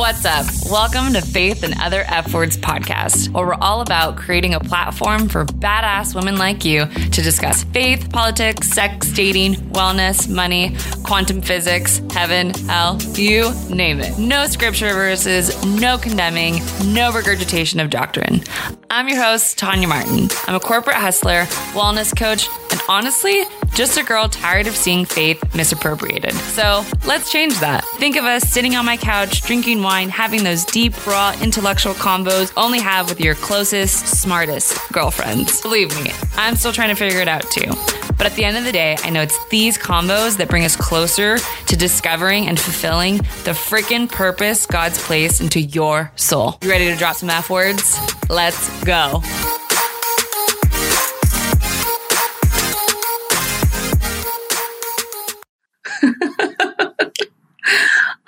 What's up? Welcome to Faith and Other F Words podcast, where we're all about creating a platform for badass women like you to discuss faith, politics, sex, dating, wellness, money, quantum physics, heaven, hell, you name it. No scripture verses, no condemning, no regurgitation of doctrine. I'm your host, Tanya Martin. I'm a corporate hustler, wellness coach, and honestly, just a girl tired of seeing faith misappropriated. So let's change that. Think of us sitting on my couch, drinking wine, having those deep, raw, intellectual combos only have with your closest, smartest girlfriends. Believe me, I'm still trying to figure it out too. But at the end of the day, I know it's these combos that bring us closer to discovering and fulfilling the freaking purpose God's placed into your soul. You ready to drop some F words? Let's go.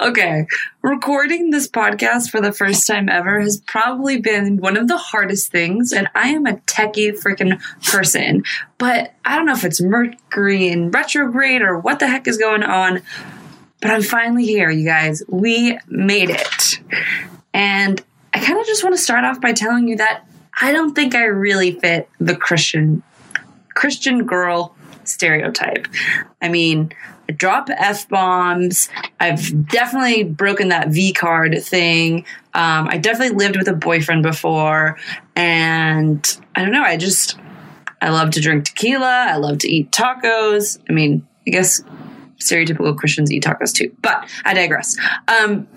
Okay, recording this podcast for the first time ever has probably been one of the hardest things, and I am a techie freaking person. But I don't know if it's Mercury in retrograde or what the heck is going on, but I'm finally here, you guys. We made it. And I kind of just want to start off by telling you that I don't think I really fit the Christian Christian girl stereotype. I mean, drop F bombs. I've definitely broken that V card thing. Um, I definitely lived with a boyfriend before. And I don't know, I just, I love to drink tequila. I love to eat tacos. I mean, I guess stereotypical Christians eat tacos too, but I digress. Um,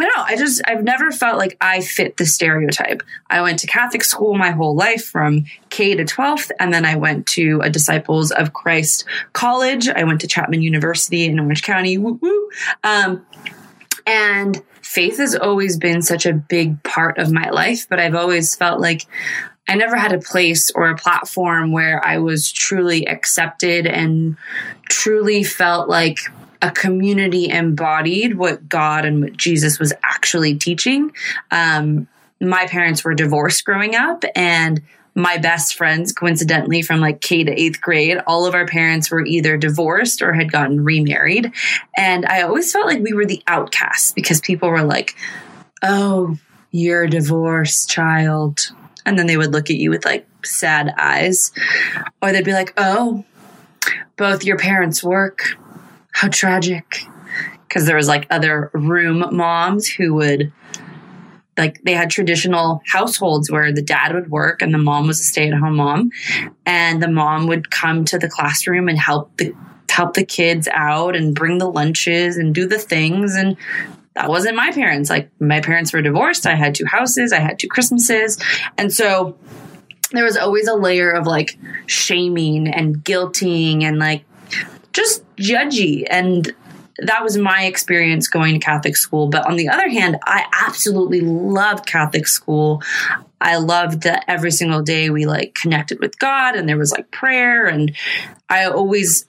I don't know. I just, I've never felt like I fit the stereotype. I went to Catholic school my whole life from K to 12th, and then I went to a Disciples of Christ college. I went to Chapman University in Orange County. Woo woo. Um, and faith has always been such a big part of my life, but I've always felt like I never had a place or a platform where I was truly accepted and truly felt like a community embodied what God and what Jesus was actually teaching. Um, my parents were divorced growing up, and my best friends, coincidentally, from like K to eighth grade, all of our parents were either divorced or had gotten remarried. And I always felt like we were the outcasts because people were like, oh, you're a divorced child. And then they would look at you with like sad eyes. Or they'd be like, oh, both your parents work how tragic. Because there was like other room moms who would like they had traditional households where the dad would work and the mom was a stay-at-home mom. And the mom would come to the classroom and help the help the kids out and bring the lunches and do the things. And that wasn't my parents. Like my parents were divorced. I had two houses. I had two christmases. And so there was always a layer of like shaming and guilting and like just judgy. And that was my experience going to Catholic school. But on the other hand, I absolutely loved Catholic school. I loved that every single day we like connected with God and there was like prayer. And I always,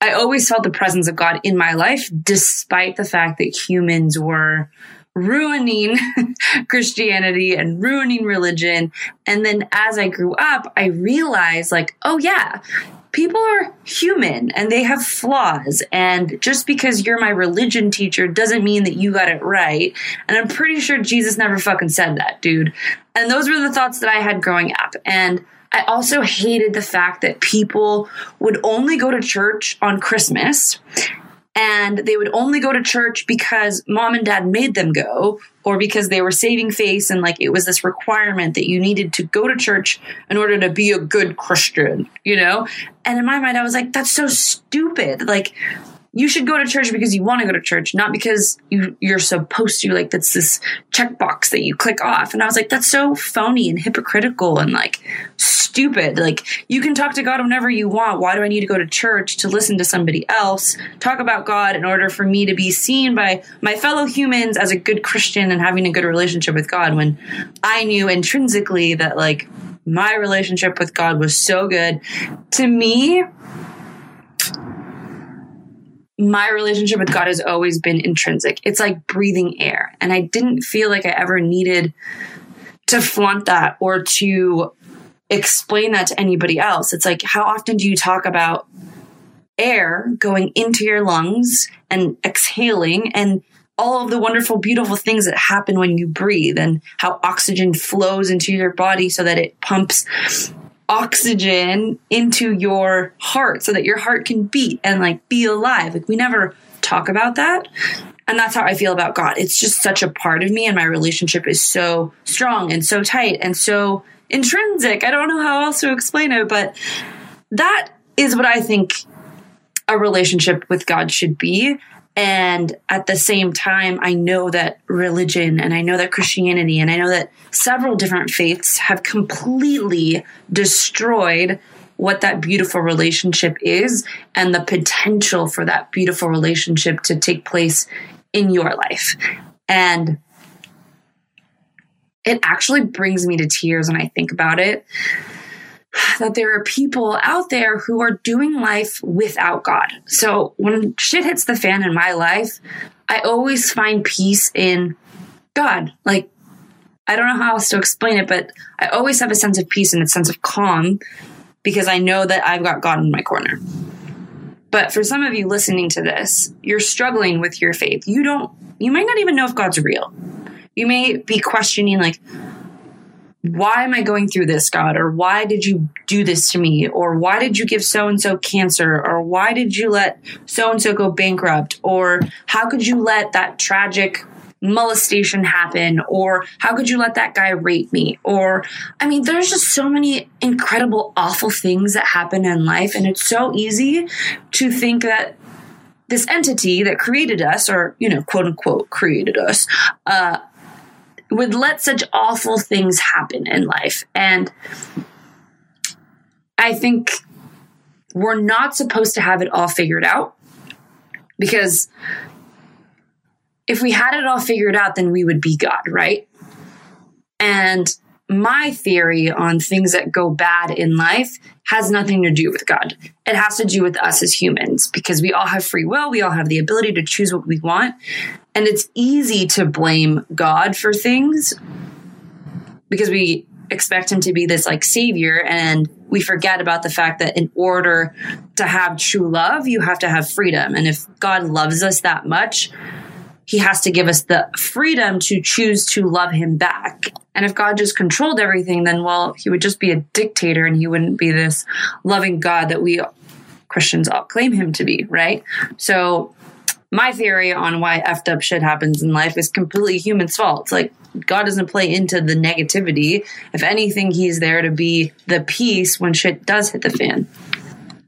I always felt the presence of God in my life, despite the fact that humans were ruining Christianity and ruining religion. And then as I grew up, I realized like, oh yeah, people are human and they have flaws. And just because you're my religion teacher doesn't mean that you got it right. And I'm pretty sure Jesus never fucking said that, dude. And those were the thoughts that I had growing up. And I also hated the fact that people would only go to church on Christmas and they would only go to church because mom and dad made them go or because they were saving face and like it was this requirement that you needed to go to church in order to be a good christian you know? And in my mind i was like that's so stupid. Like you should go to church because you want to go to church, not because you you're supposed to. Like that's this checkbox that you click off. And I was like, that's so phony and hypocritical and like stupid. Like you can talk to God whenever you want. Why do I need to go to church to listen to somebody else talk about God in order for me to be seen by my fellow humans as a good Christian and having a good relationship with God when I knew intrinsically that like my relationship with God was so good. To me, my relationship with God has always been intrinsic. It's like breathing air. And I didn't feel like I ever needed to flaunt that or to explain that to anybody else. It's like, how often do you talk about air going into your lungs and exhaling and all of the wonderful, beautiful things that happen when you breathe and how oxygen flows into your body so that it pumps oxygen into your heart so that your heart can beat and like be alive. Like we never talk about that. And that's how I feel about God. It's just such a part of me, and my relationship is so strong and so tight and so intrinsic. I don't know how else to explain it, but that is what I think a relationship with God should be. And at the same time, I know that religion and I know that Christianity and I know that several different faiths have completely destroyed what that beautiful relationship is and the potential for that beautiful relationship to take place in your life. And it actually brings me to tears when I think about it that there are people out there who are doing life without God. So when shit hits the fan in my life, I always find peace in God. Like, I don't know how else to explain it, but I always have a sense of peace and a sense of calm because I know that I've got God in my corner. But for some of you listening to this, you're struggling with your faith. You don't, you might not even know if God's real. You may be questioning, like, why am I going through this, God? Or why did you do this to me? Or why did you give so and so cancer? Or why did you let so and so go bankrupt? Or how could you let that tragic molestation happen? Or how could you let that guy rape me? Or, I mean, there's just so many incredible, awful things that happen in life. And it's so easy to think that this entity that created us, or, you know, quote unquote, created us, uh, would let such awful things happen in life. And I think we're not supposed to have it all figured out because if we had it all figured out, then we would be God, right? And my theory on things that go bad in life has nothing to do with God. It has to do with us as humans because we all have free will. We all have the ability to choose what we want. And it's easy to blame God for things because we expect him to be this like savior and we forget about the fact that in order to have true love, you have to have freedom. And if God loves us that much, he has to give us the freedom to choose to love him back. And if God just controlled everything, then, well, he would just be a dictator and he wouldn't be this loving God that we Christians all claim him to be, right? So, my theory on why effed up shit happens in life is completely human's fault. like God doesn't play into the negativity. If anything, he's there to be the peace when shit does hit the fan.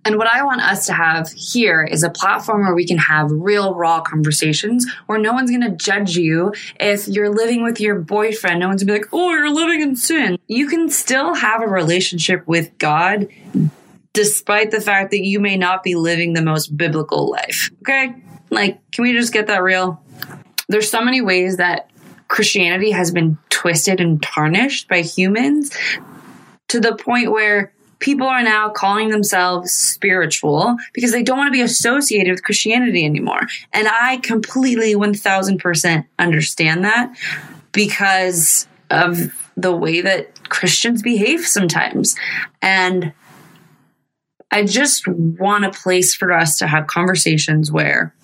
And what I want us to have here is a platform where we can have real, raw conversations where no one's going to judge you if you're living with your boyfriend. No one's going to be like, oh, you're living in sin. You can still have a relationship with God despite the fact that you may not be living the most biblical life. Okay? Like, can we just get that real? There's so many ways that Christianity has been twisted and tarnished by humans to the point where people are now calling themselves spiritual because they don't want to be associated with Christianity anymore. And I completely 1000% understand that because of the way that Christians behave sometimes. And I just want a place for us to have conversations where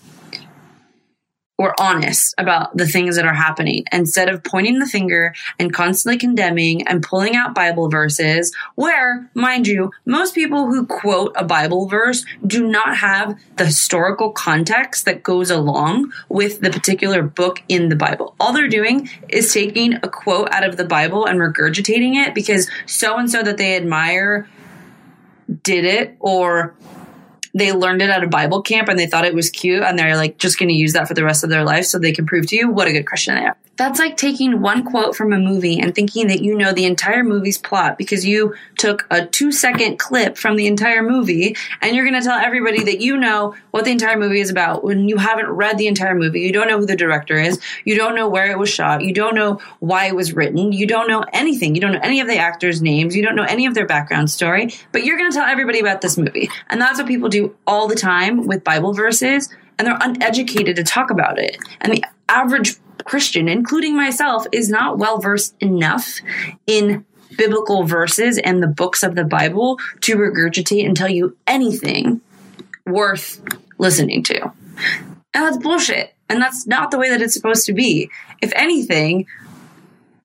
we're honest about the things that are happening instead of pointing the finger and constantly condemning and pulling out Bible verses where, mind you, most people who quote a Bible verse do not have the historical context that goes along with the particular book in the Bible. All they're doing is taking a quote out of the Bible and regurgitating it because so and so that they admire did it or they learned it at a Bible camp and they thought it was cute and they're like just going to use that for the rest of their life so they can prove to you what a good Christian they are. That's like taking one quote from a movie and thinking that you know the entire movie's plot because you took a two second clip from the entire movie and you're going to tell everybody that you know what the entire movie is about when you haven't read the entire movie. You don't know who the director is. You don't know where it was shot. You don't know why it was written. You don't know anything. You don't know any of the actors' names. You don't know any of their background story, but you're going to tell everybody about this movie. And that's what people do all the time with Bible verses and they're uneducated to talk about it. And the average Christian, including myself, is not well versed enough in biblical verses and the books of the Bible to regurgitate and tell you anything worth listening to. And that's bullshit. And that's not the way that it's supposed to be. If anything,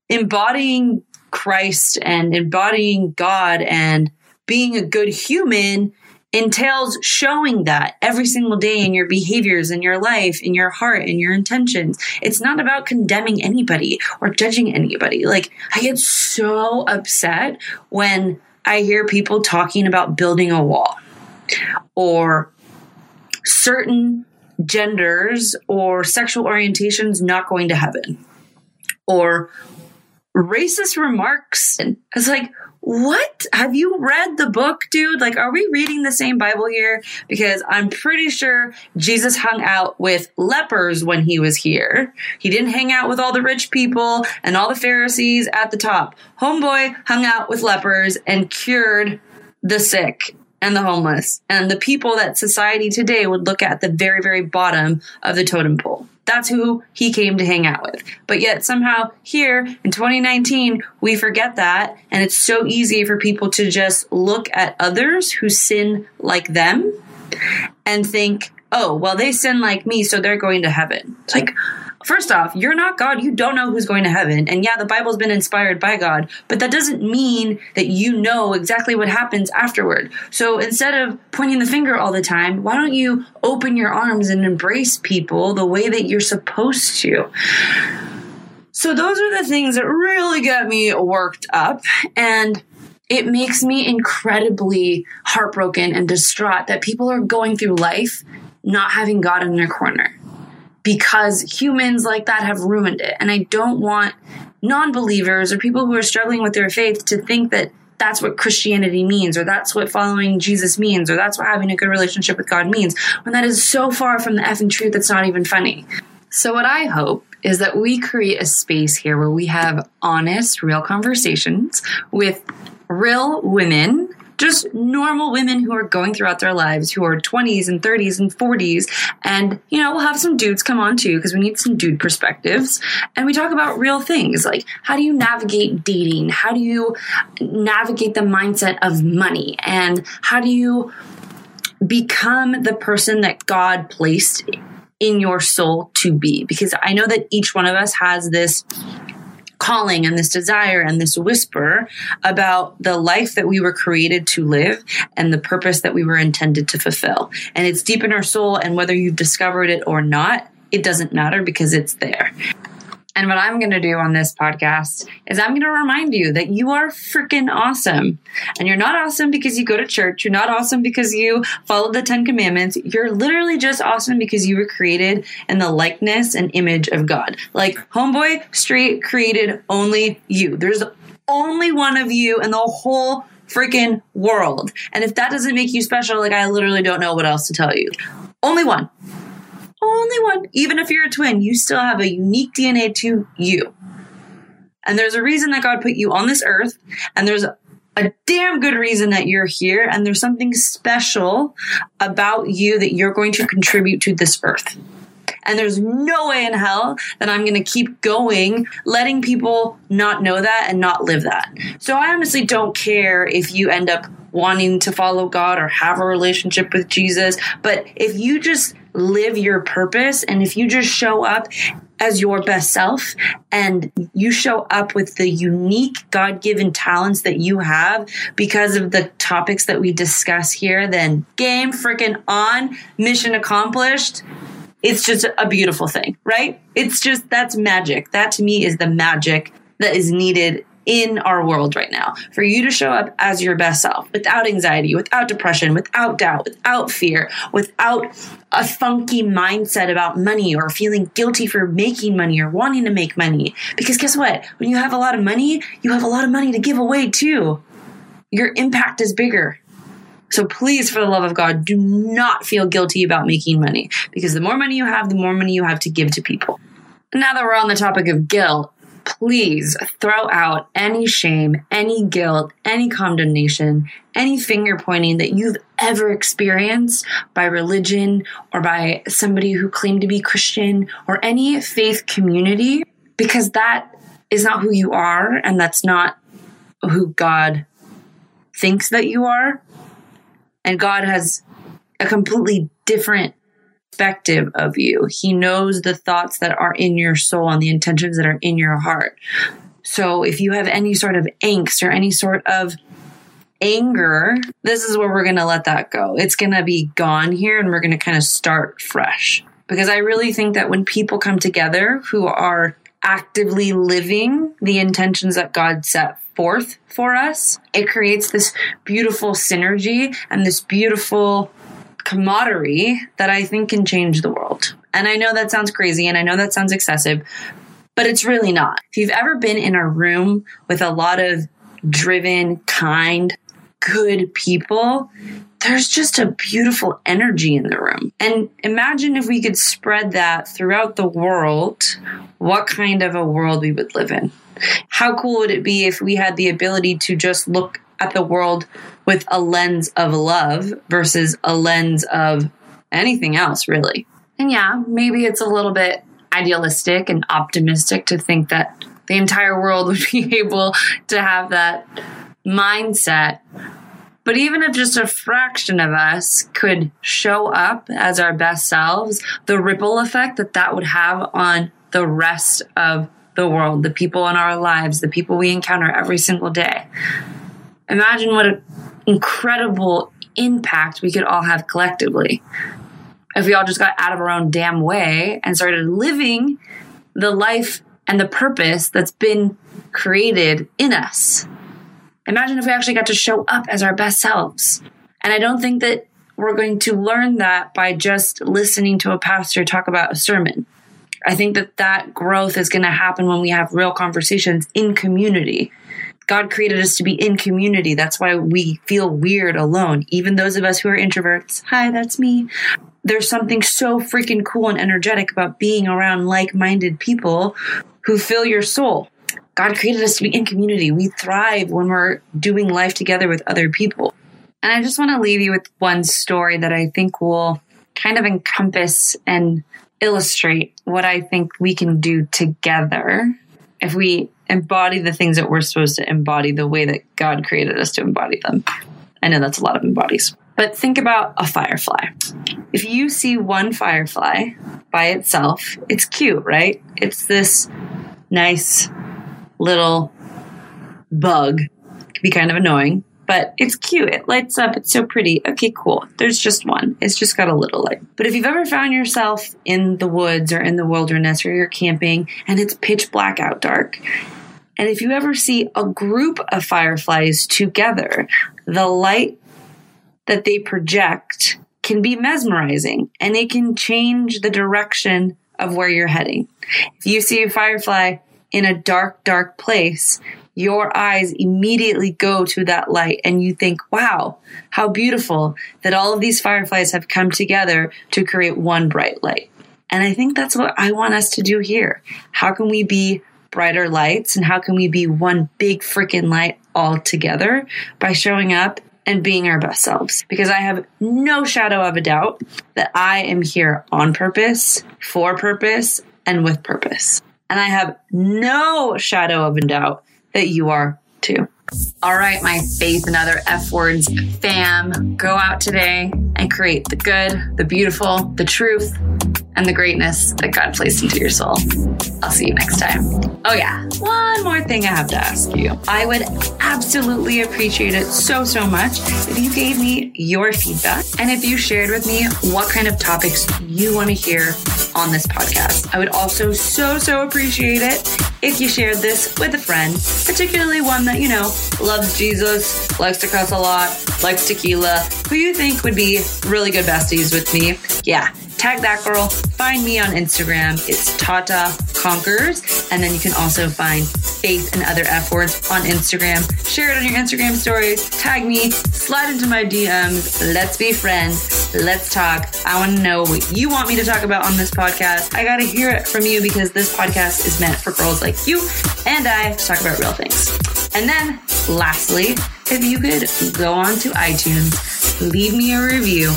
embodying Christ and embodying God and being a good human entails showing that every single day in your behaviors, in your life, in your heart, in your intentions. It's not about condemning anybody or judging anybody. Like, I get so upset when I hear people talking about building a wall or certain genders or sexual orientations not going to heaven or racist remarks. And It's like, what? Have you read the book, dude? Like, are we reading the same Bible here? Because I'm pretty sure Jesus hung out with lepers when he was here. He didn't hang out with all the rich people and all the Pharisees at the top. Homeboy hung out with lepers and cured the sick and the homeless and the people that society today would look at the very, very bottom of the totem pole. That's who he came to hang out with. But yet somehow here in 2019, we forget that. And it's so easy for people to just look at others who sin like them and think, oh, well, they sin like me, so they're going to heaven. It's like, First off, you're not God. You don't know who's going to heaven. And yeah, the Bible's been inspired by God, but that doesn't mean that you know exactly what happens afterward. So instead of pointing the finger all the time, why don't you open your arms and embrace people the way that you're supposed to? So those are the things that really get me worked up. And it makes me incredibly heartbroken and distraught that people are going through life not having God in their corner because humans like that have ruined it. And I don't want non believers or people who are struggling with their faith to think that that's what Christianity means, or that's what following Jesus means, or that's what having a good relationship with God means, when that is so far from the effing truth that's not even funny. So, what I hope is that we create a space here where we have honest, real conversations with real women just normal women who are going throughout their lives who are 20s and 30s and 40s. And, you know, we'll have some dudes come on too because we need some dude perspectives. And we talk about real things like how do you navigate dating? How do you navigate the mindset of money? And how do you become the person that God placed in your soul to be? Because I know that each one of us has this calling and this desire and this whisper about the life that we were created to live and the purpose that we were intended to fulfill. And it's deep in our soul, and whether you've discovered it or not, it doesn't matter because it's there. And what I'm going to do on this podcast is I'm going to remind you that you are freaking awesome. And you're not awesome because you go to church. You're not awesome because you follow the 10 commandments. You're literally just awesome because you were created in the likeness and image of God. Like Homeboy Street created only you. There's only one of you in the whole freaking world. And if that doesn't make you special, like I literally don't know what else to tell you. Only one only one. Even if you're a twin, you still have a unique DNA to you. And there's a reason that God put you on this earth, and there's a, damn good reason that you're here, and there's something special about you that you're going to contribute to this earth. And there's no way in hell that I'm going to keep going, letting people not know that and not live that. So I honestly don't care if you end up wanting to follow God or have a relationship with Jesus. But if you just live your purpose and if you just show up as your best self and you show up with the unique God given talents that you have because of the topics that we discuss here, then game freaking on, mission accomplished. It's just a beautiful thing, right? It's just that's magic. That to me is the magic that is needed in our world right now for you to show up as your best self without anxiety, without depression, without doubt, without fear, without a funky mindset about money or feeling guilty for making money or wanting to make money. Because guess what? When you have a lot of money, you have a lot of money to give away too. Your impact is bigger. So please, for the love of God, do not feel guilty about making money because the more money you have, the more money you have to give to people. Now that we're on the topic of guilt, please throw out any shame, any guilt, any condemnation, any finger pointing that you've ever experienced by religion or by somebody who claimed to be Christian or any faith community, because that is not who you are and that's not who God thinks that you are. And God has a completely different perspective of you. He knows the thoughts that are in your soul and the intentions that are in your heart. So if you have any sort of angst or any sort of anger, this is where we're going to let that go. It's going to be gone here and we're going to kind of start fresh. Because I really think that when people come together who are actively living the intentions that God set forth for us, it creates this beautiful synergy and this beautiful camaraderie that I think can change the world. And I know that sounds crazy and I know that sounds excessive, but it's really not. If you've ever been in a room with a lot of driven, kind, good people, there's just a beautiful energy in the room. And imagine if we could spread that throughout the world, what kind of a world we would live in. How cool would it be if we had the ability to just look at the world with a lens of love versus a lens of anything else, really? And yeah, maybe it's a little bit idealistic and optimistic to think that the entire world would be able to have that mindset. But even if just a fraction of us could show up as our best selves, the ripple effect that that would have on the rest of the world, the people in our lives, the people we encounter every single day. Imagine what an incredible impact we could all have collectively if we all just got out of our own damn way and started living the life and the purpose that's been created in us. Imagine if we actually got to show up as our best selves. And I don't think that we're going to learn that by just listening to a pastor talk about a sermon. I think that that growth is going to happen when we have real conversations in community. God created us to be in community. That's why we feel weird alone. Even those of us who are introverts. Hi, that's me. There's something so freaking cool and energetic about being around like minded people who fill your soul. God created us to be in community. We thrive when we're doing life together with other people. And I just want to leave you with one story that I think will kind of encompass and illustrate what I think we can do together if we embody the things that we're supposed to embody the way that God created us to embody them. I know that's a lot of embodies. But think about a firefly. If you see one firefly by itself, it's cute, right? It's this nice little bug. It can be kind of annoying, but it's cute. It lights up. It's so pretty. Okay, cool. There's just one. It's just got a little light. But if you've ever found yourself in the woods or in the wilderness or you're camping and it's pitch black out dark, and if you ever see a group of fireflies together, the light that they project can be mesmerizing and it can change the direction of where you're heading. If you see a firefly in a dark, dark place, your eyes immediately go to that light and you think, wow, how beautiful that all of these fireflies have come together to create one bright light. And I think that's what I want us to do here. How can we be brighter lights and how can we be one big freaking light all together by showing up and being our best selves. Because I have no shadow of a doubt that I am here on purpose, for purpose, and with purpose. And I have no shadow of a doubt that you are too. All right, my faith and other F words fam, go out today and create the good, the beautiful, the truth, and the greatness that God placed into your soul. I'll see you next time. Oh, yeah, one more thing I have to ask you. I would absolutely appreciate it so, so much if you gave me your feedback and if you shared with me what kind of topics you want to hear on this podcast. I would also so, so appreciate it if you shared this with a friend, particularly one that, you know, loves Jesus, likes to cuss a lot, likes tequila, who you think would be really good besties with me. Yeah, tag that girl. Find me on Instagram. It's Tata Conquers. And then you can also find Faith and Other F Words on Instagram. Share it on your Instagram stories. Tag me. Slide into my DMs. Let's be friends. Let's talk. I want to know what you want me to talk about on this podcast. I got to hear it from you because this podcast is meant for girls like you and I to talk about real things. And then, lastly, if you could go on to iTunes, leave me a review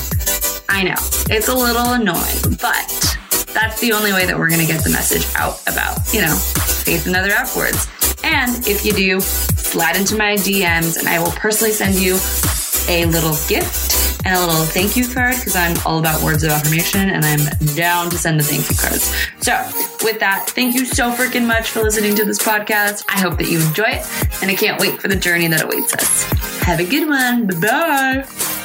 I know it's a little annoying, but that's the only way that we're going to get the message out about, you know, faith and other F words. And if you do, slide into my DMs and I will personally send you a little gift and a little thank you card because I'm all about words of affirmation and I'm down to send the thank you cards. So, with that, thank you so freaking much for listening to this podcast. I hope that you enjoy it and I can't wait for the journey that awaits us. Have a good one. Bye bye.